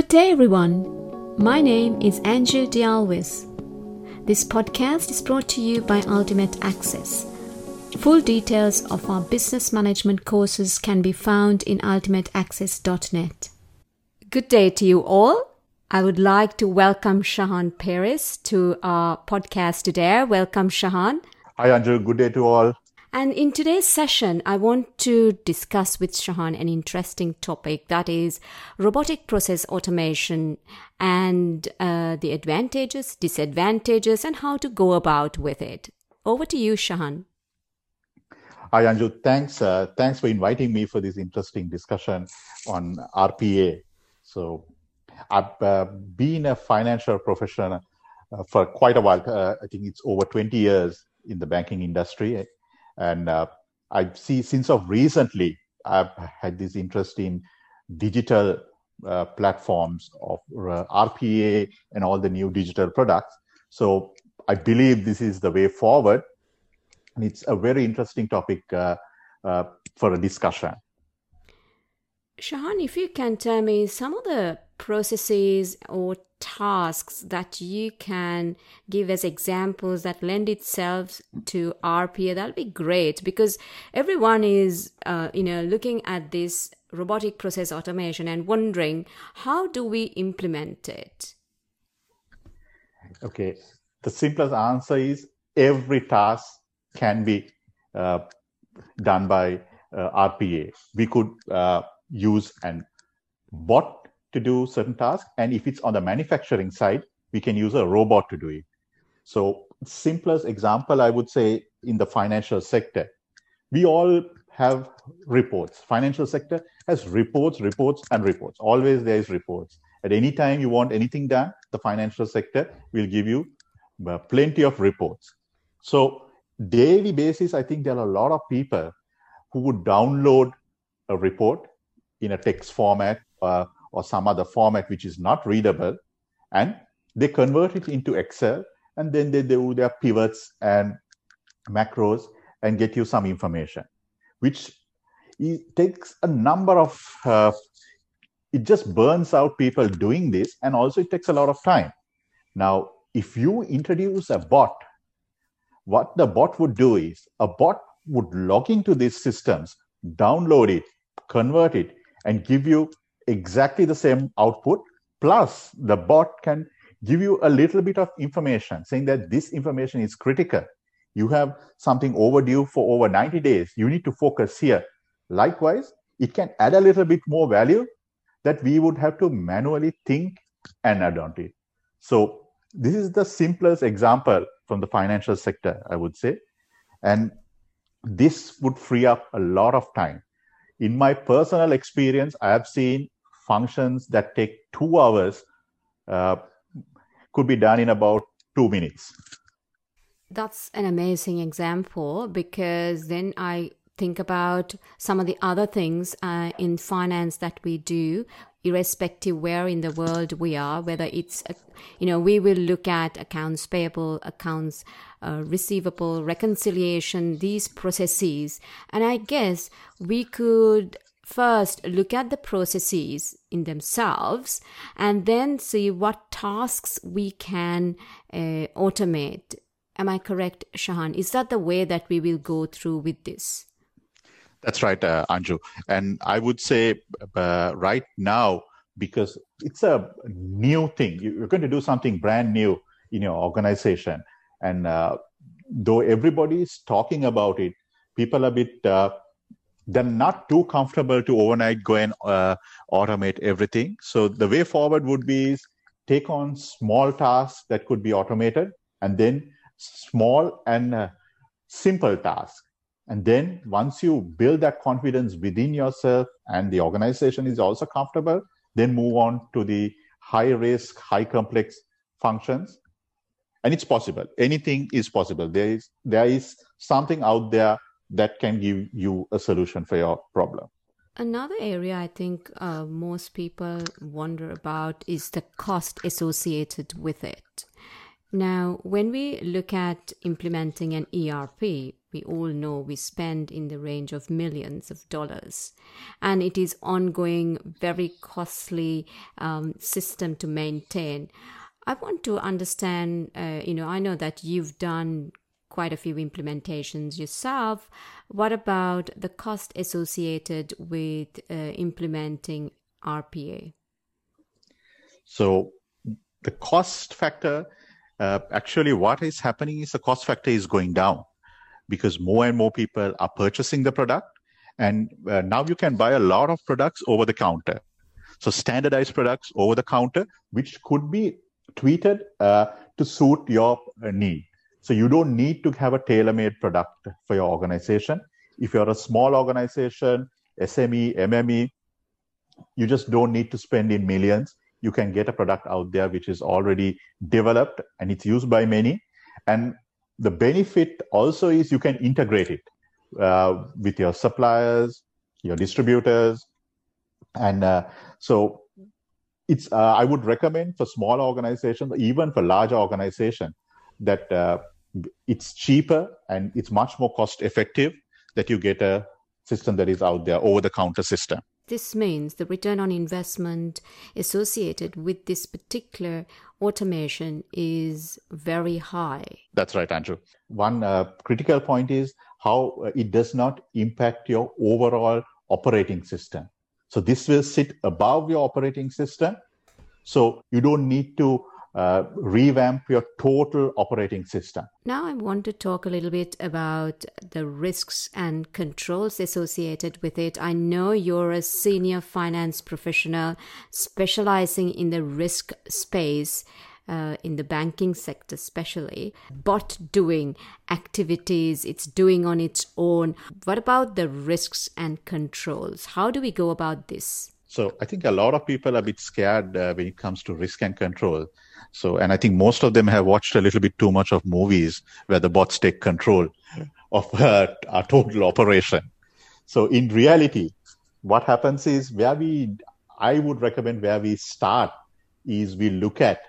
Good day, everyone. My name is Anju Dialwis. This podcast is brought to you by Ultimate Access. Full details of our business management courses can be found in ultimateaccess.net. Good day to you all. I would like to welcome Shahan Paris to our podcast today. Welcome, Shahan. Hi, Anju. Good day to all. And in today's session, I want to discuss with Shahan an interesting topic that is robotic process automation and uh, the advantages, disadvantages, and how to go about with it. Over to you, Shahan. Hi, Anju. Thanks. Uh, thanks for inviting me for this interesting discussion on RPA. So, I've uh, been a financial professional uh, for quite a while. Uh, I think it's over 20 years in the banking industry and uh, I see since of recently, I've had this interest in digital uh, platforms of uh, RPA and all the new digital products. So I believe this is the way forward. And it's a very interesting topic uh, uh, for a discussion. Shahan, if you can tell me some of the processes or tasks that you can give as examples that lend itself to RPA, that'll be great because everyone is, uh, you know, looking at this robotic process automation and wondering how do we implement it? Okay, the simplest answer is every task can be uh, done by uh, RPA. We could uh, use an bot to do certain tasks. And if it's on the manufacturing side, we can use a robot to do it. So simplest example, I would say in the financial sector, we all have reports. Financial sector has reports, reports, and reports. Always there is reports. At any time you want anything done, the financial sector will give you uh, plenty of reports. So daily basis, I think there are a lot of people who would download a report in a text format uh, or some other format which is not readable and they convert it into excel and then they do their pivots and macros and get you some information which takes a number of uh, it just burns out people doing this and also it takes a lot of time. Now if you introduce a bot what the bot would do is a bot would log into these systems download it convert it and give you exactly the same output. Plus the bot can give you a little bit of information saying that this information is critical. You have something overdue for over 90 days. You need to focus here. Likewise it can add a little bit more value that we would have to manually think and add on to it. So this is the simplest example from the financial sector i would say. And this would free up a lot of time. In my personal experience, I have seen functions that take two hours uh, could be done in about two minutes. That's an amazing example because then I think about some of the other things uh, in finance that we do irrespective where in the world we are whether it's uh, you know we will look at accounts payable accounts uh, receivable reconciliation these processes and i guess we could first look at the processes in themselves and then see what tasks we can uh, automate am i correct shahan is that the way that we will go through with this that's right, uh, Anju. And I would say uh, right now, because it's a new thing, you're going to do something brand new in your organization. And uh, though everybody is talking about it, people are a bit, uh, they're not too comfortable to overnight go and uh, automate everything. So the way forward would be take on small tasks that could be automated and then small and uh, simple tasks and then once you build that confidence within yourself and the organization is also comfortable, then move on to the high risk, high complex functions. And it's possible. Anything is possible. There is there is something out there that can give you a solution for your problem. Another area I think uh, most people wonder about is the cost associated with it. Now, when we look at implementing an ERP, we all know we spend in the range of millions of dollars and it is ongoing very costly um, system to maintain i want to understand uh, you know i know that you've done quite a few implementations yourself what about the cost associated with uh, implementing rpa so the cost factor uh, actually what is happening is the cost factor is going down because more and more people are purchasing the product. And uh, now you can buy a lot of products over the counter. So standardized products over the counter, which could be tweeted uh, to suit your uh, need. So you don't need to have a tailor-made product for your organization. If you're a small organization, SME, MME, you just don't need to spend in millions. You can get a product out there which is already developed and it's used by many. And the benefit also is you can integrate it uh, with your suppliers, your distributors, and uh, so it's. Uh, I would recommend for small organizations, even for larger organizations, that uh, it's cheaper and it's much more cost effective that you get a system that is out there over the counter system. This means the return on investment associated with this particular automation is very high. That's right, Anju. One uh, critical point is how uh, it does not impact your overall operating system. So this will sit above your operating system. So you don't need to uh, revamp your total operating system. Now, I want to talk a little bit about the risks and controls associated with it. I know you're a senior finance professional specializing in the risk space. Uh, in the banking sector, especially, bot doing activities it's doing on its own. What about the risks and controls? How do we go about this? So I think a lot of people are a bit scared uh, when it comes to risk and control. So, and I think most of them have watched a little bit too much of movies where the bots take control of uh, our total operation. So in reality, what happens is where we, I would recommend where we start is we look at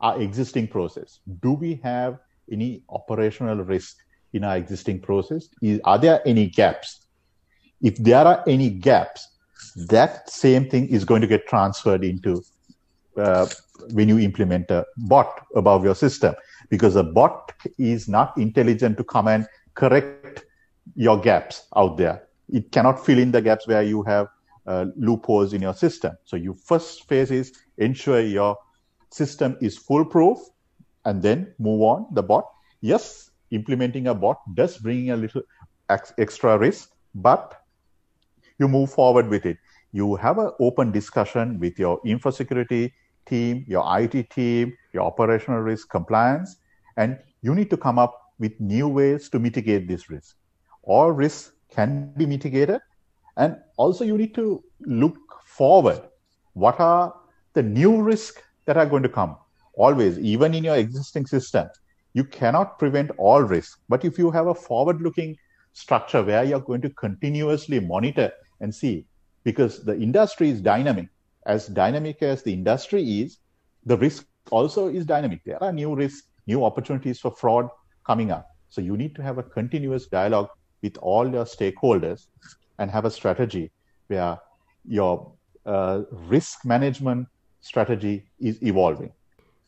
our existing process. Do we have any operational risk in our existing process? Is, are there any gaps? If there are any gaps, that same thing is going to get transferred into uh, when you implement a bot above your system. Because a bot is not intelligent to come and correct your gaps out there. It cannot fill in the gaps where you have uh, loopholes in your system. So your first phase is ensure your system is foolproof and then move on the bot. Yes implementing a bot does bring a little ex- extra risk but you move forward with it. You have an open discussion with your info security team, your IT team, your operational risk compliance, and you need to come up with new ways to mitigate this risk. All risks can be mitigated, and also you need to look forward. What are the new risks that are going to come? Always, even in your existing system, you cannot prevent all risks. But if you have a forward looking structure where you're going to continuously monitor and see. Because the industry is dynamic. As dynamic as the industry is the risk also is dynamic. There are new risks new opportunities for fraud coming up. So you need to have a continuous dialogue with all your stakeholders and have a strategy where your uh, risk management strategy is evolving.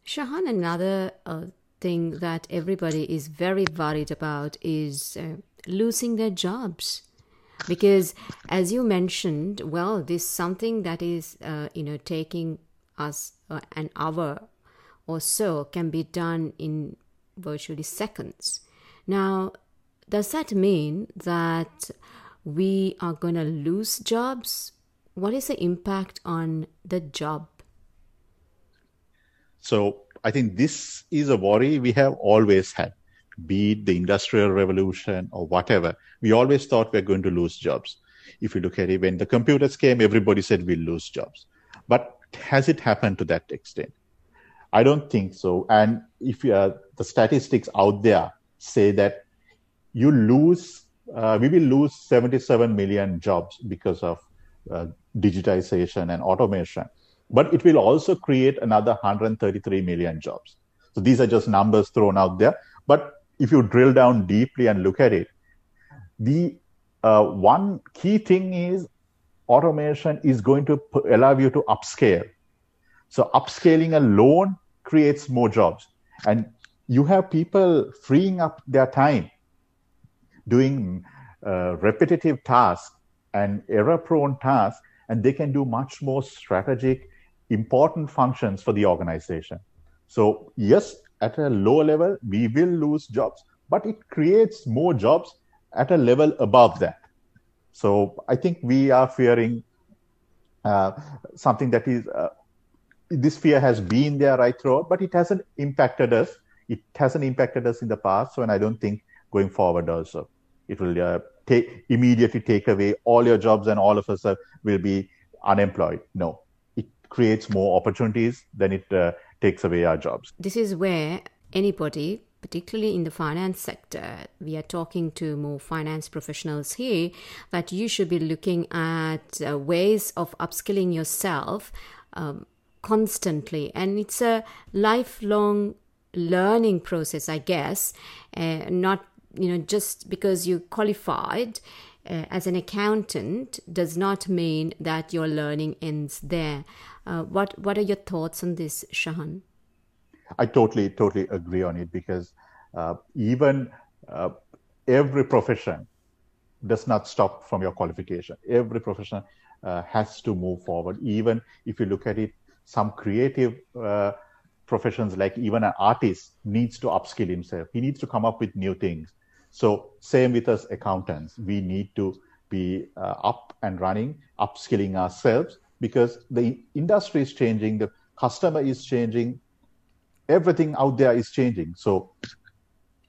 Shahan another uh, thing that everybody is very worried about is uh, losing their jobs because as you mentioned well this something that is uh, you know taking us uh, an hour or so can be done in virtually seconds. Now does that mean that we are going to lose jobs? What is the impact on the job? So i think this is a worry we have always had be it the industrial revolution or whatever, we always thought we're going to lose jobs. If you look at it, when the computers came, everybody said we'll lose jobs. But has it happened to that extent? I don't think so. And if uh, the statistics out there say that you lose, uh, we will lose 77 million jobs because of uh, digitization and automation. But it will also create another 133 million jobs. So these are just numbers thrown out there. But if you drill down deeply and look at it, the uh, one key thing is automation is going to allow you to upscale. So upscaling alone creates more jobs, and you have people freeing up their time doing uh, repetitive tasks and error-prone tasks, and they can do much more strategic, important functions for the organization. So yes, at a lower level, we will lose jobs, but it creates more jobs at a level above that. So I think we are fearing uh, something that is uh, this fear has been there right throughout, but it hasn't impacted us. It hasn't impacted us in the past, so and I don't think going forward also it will uh, take immediately take away all your jobs and all of us uh, will be unemployed. No, it creates more opportunities than it uh, takes away our jobs. This is where anybody particularly in the finance sector, we are talking to more finance professionals here, that you should be looking at uh, ways of upskilling yourself um, constantly. And it's a lifelong learning process, I guess, uh, not you know just because you qualified uh, as an accountant does not mean that your learning ends there. Uh, what what are your thoughts on this, Shahan? I totally, totally agree on it because uh, even uh, every profession does not stop from your qualification. Every profession uh, has to move forward. Even if you look at it, some creative uh, professions, like even an artist, needs to upskill himself. He needs to come up with new things. So, same with us accountants. We need to be uh, up and running, upskilling ourselves because the industry is changing, the customer is changing, everything out there is changing. So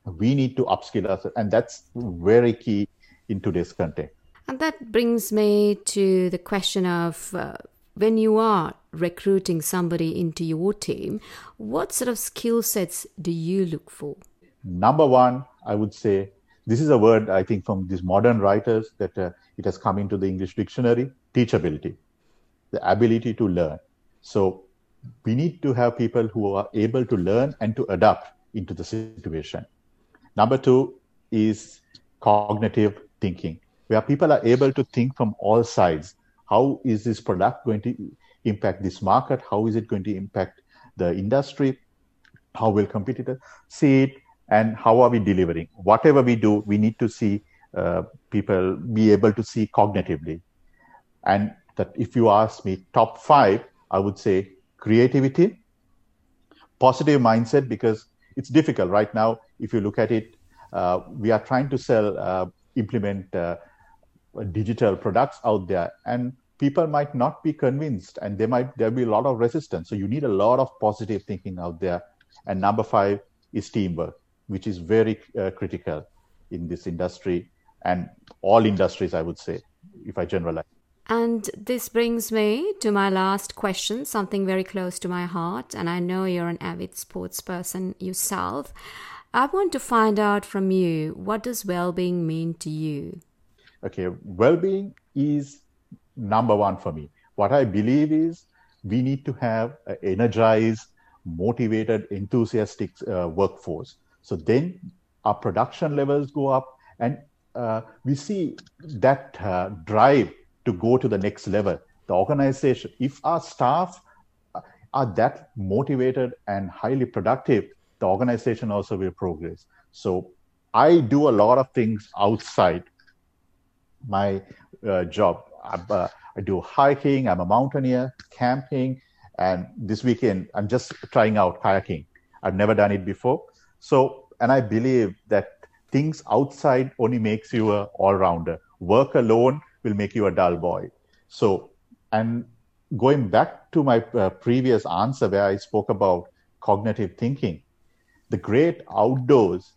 we need to upskill ourselves, and that's very key in today's context. And that brings me to the question of uh, when you are recruiting somebody into your team, what sort of skill sets do you look for? Number one, I would say this is a word I think from these modern writers that uh, it has come into the English dictionary teachability, the ability to learn. So we need to have people who are able to learn and to adapt into the situation. Number two is cognitive thinking, where people are able to think from all sides. How is this product going to impact this market? How is it going to impact the industry? How will competitors see it? And how are we delivering? Whatever we do, we need to see uh, people be able to see cognitively. And that if you ask me top five, I would say creativity, positive mindset, because it's difficult right now. If you look at it, uh, we are trying to sell, uh, implement uh, digital products out there, and people might not be convinced, and there might there be a lot of resistance. So you need a lot of positive thinking out there. And number five is teamwork, which is very uh, critical in this industry and all industries, I would say, if I generalize. And this brings me to my last question, something very close to my heart. And I know you're an avid sports person yourself. I want to find out from you what does well being mean to you? Okay, well being is number one for me. What I believe is we need to have an energized, motivated, enthusiastic uh, workforce. So then our production levels go up and uh, we see that uh, drive to go to the next level. The organization, if our staff are that motivated and highly productive, the organization also will progress. So I do a lot of things outside my uh, job. Uh, I do hiking, I'm a mountaineer, camping, and this weekend I'm just trying out kayaking. I've never done it before. So, and I believe that things outside only makes you a all-rounder. Work alone will make you a dull boy. So, and going back to my uh, previous answer where I spoke about cognitive thinking, the great outdoors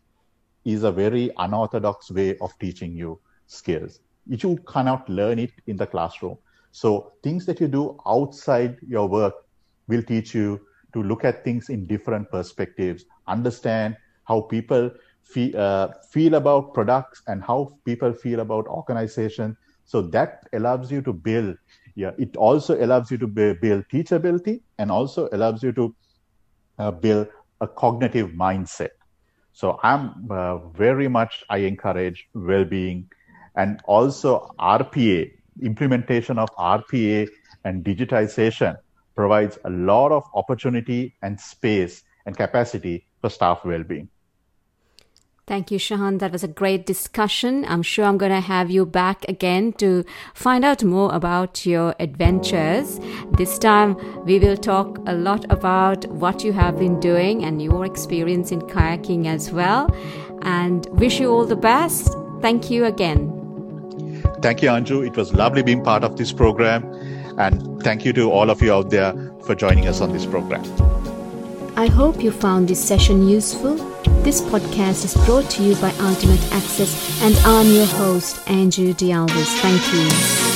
is a very unorthodox way of teaching you skills. You cannot learn it in the classroom. So, things that you do outside your work will teach you to look at things in different perspectives, understand how people feel, uh, feel about products and how people feel about organization so that allows you to build, yeah, it also allows you to build teachability and also allows you to uh, build a cognitive mindset. So I'm uh, very much, I encourage well-being and also RPA, implementation of RPA and digitization provides a lot of opportunity and space and capacity for staff well-being. Thank you, Shahan. That was a great discussion. I'm sure I'm going to have you back again to find out more about your adventures. This time, we will talk a lot about what you have been doing and your experience in kayaking as well. And wish you all the best. Thank you again. Thank you, Anju. It was lovely being part of this program. And thank you to all of you out there for joining us on this program. I hope you found this session useful. This podcast is brought to you by Ultimate Access, and I'm your host, Anju D'Alvis. Thank you.